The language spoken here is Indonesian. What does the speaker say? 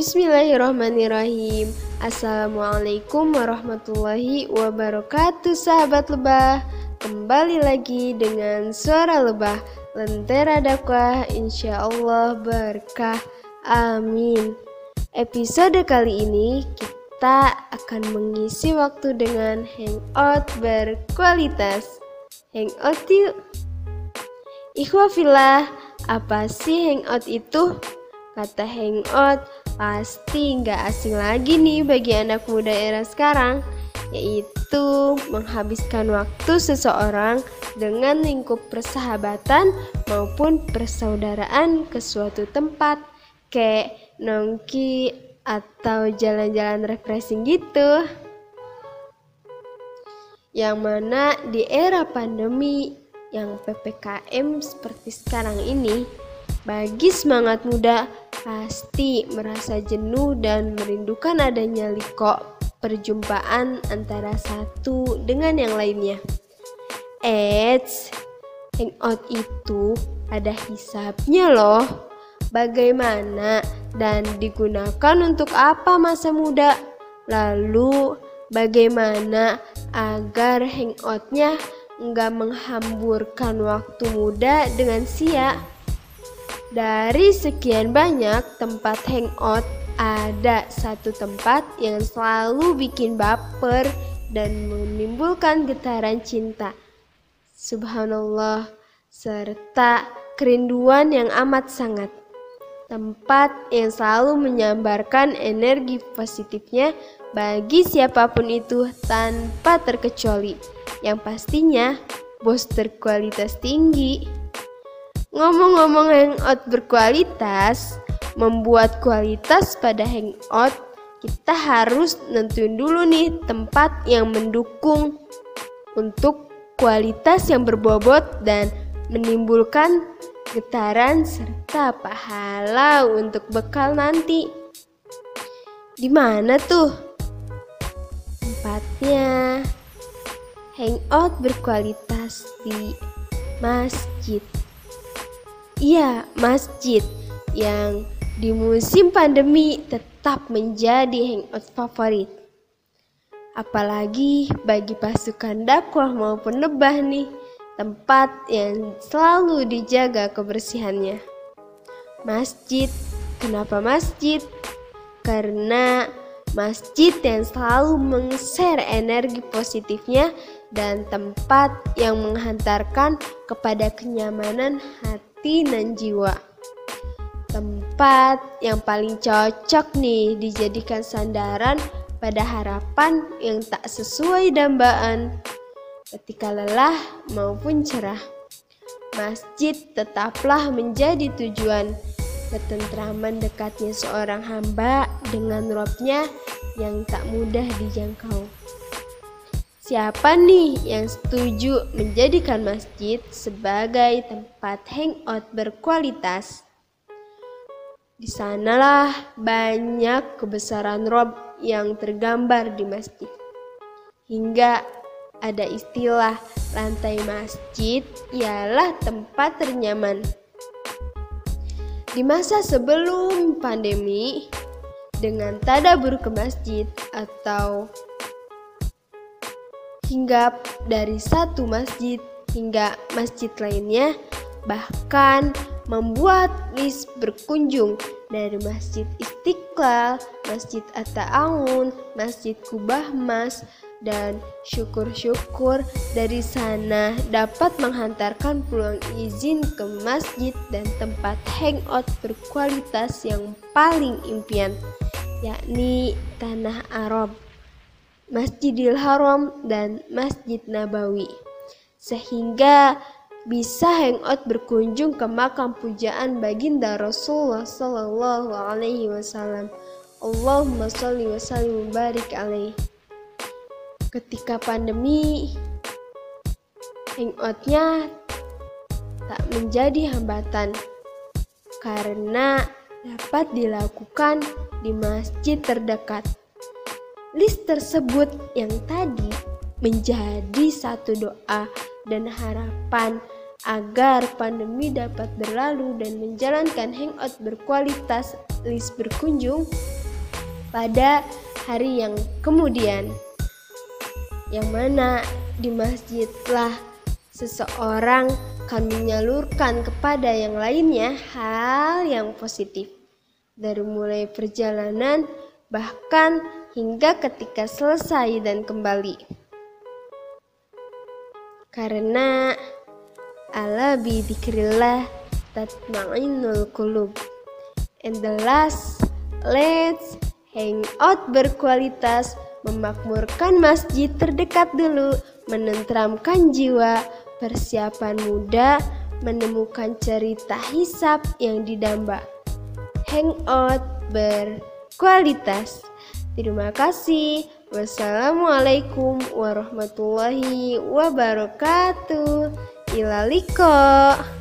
Bismillahirrahmanirrahim. Assalamualaikum warahmatullahi wabarakatuh Sahabat lebah. Kembali lagi dengan suara lebah Lentera dakwah. Insya Allah berkah. Amin. Episode kali ini kita akan mengisi waktu dengan hangout berkualitas. Hangout yuk. Ikhwafillah, apa sih hangout itu? Kata hangout pasti nggak asing lagi nih bagi anak muda era sekarang, yaitu menghabiskan waktu seseorang dengan lingkup persahabatan maupun persaudaraan ke suatu tempat, kayak nongki atau jalan-jalan refreshing gitu. Yang mana di era pandemi yang PPKM seperti sekarang ini, bagi semangat muda pasti merasa jenuh dan merindukan adanya liko perjumpaan antara satu dengan yang lainnya. Eits, hangout itu ada hisapnya loh. Bagaimana dan digunakan untuk apa masa muda? Lalu bagaimana agar hangoutnya nggak menghamburkan waktu muda dengan sia? Dari sekian banyak tempat hangout, ada satu tempat yang selalu bikin baper dan menimbulkan getaran cinta. Subhanallah, serta kerinduan yang amat sangat. Tempat yang selalu menyambarkan energi positifnya bagi siapa pun itu tanpa terkecuali. Yang pastinya, bos berkualitas tinggi. Ngomong-ngomong hangout berkualitas, membuat kualitas pada hangout, kita harus nentuin dulu nih tempat yang mendukung untuk kualitas yang berbobot dan menimbulkan getaran serta pahala untuk bekal nanti. Di mana tuh? Tempatnya hangout berkualitas di masjid. Iya, masjid yang di musim pandemi tetap menjadi hangout favorit. Apalagi bagi pasukan dakwah maupun lebah nih, tempat yang selalu dijaga kebersihannya. Masjid, kenapa masjid? Karena masjid yang selalu meng-share energi positifnya dan tempat yang menghantarkan kepada kenyamanan hati hati dan jiwa. Tempat yang paling cocok nih dijadikan sandaran pada harapan yang tak sesuai dambaan ketika lelah maupun cerah. Masjid tetaplah menjadi tujuan ketentraman dekatnya seorang hamba dengan robnya yang tak mudah dijangkau. Siapa nih yang setuju menjadikan masjid sebagai tempat hangout berkualitas? Di sanalah banyak kebesaran Rob yang tergambar di masjid. Hingga ada istilah lantai masjid ialah tempat ternyaman. Di masa sebelum pandemi, dengan tadabur ke masjid atau hingga dari satu masjid hingga masjid lainnya, bahkan membuat list berkunjung dari Masjid Istiqlal, Masjid Atta-Aun, Masjid Kubah Mas, dan syukur-syukur dari sana dapat menghantarkan peluang izin ke masjid dan tempat hangout berkualitas yang paling impian, yakni Tanah Arab. Masjidil Haram dan Masjid Nabawi sehingga bisa hangout berkunjung ke makam pujaan baginda Rasulullah Sallallahu Alaihi Wasallam. Allahumma sholli wa sallim barik alaih. Ketika pandemi, hangoutnya tak menjadi hambatan karena dapat dilakukan di masjid terdekat. List tersebut yang tadi menjadi satu doa dan harapan agar pandemi dapat berlalu dan menjalankan hangout berkualitas list berkunjung pada hari yang kemudian. Yang mana di masjidlah seseorang akan menyalurkan kepada yang lainnya hal yang positif. Dari mulai perjalanan bahkan hingga ketika selesai dan kembali. Karena ala bidzikrillah tatma'innul qulub. And the last, let's hang out berkualitas, memakmurkan masjid terdekat dulu, menenteramkan jiwa, persiapan muda, menemukan cerita hisap yang didamba. Hangout berkualitas. Terima kasih. Wassalamualaikum warahmatullahi wabarakatuh. Ilaliko.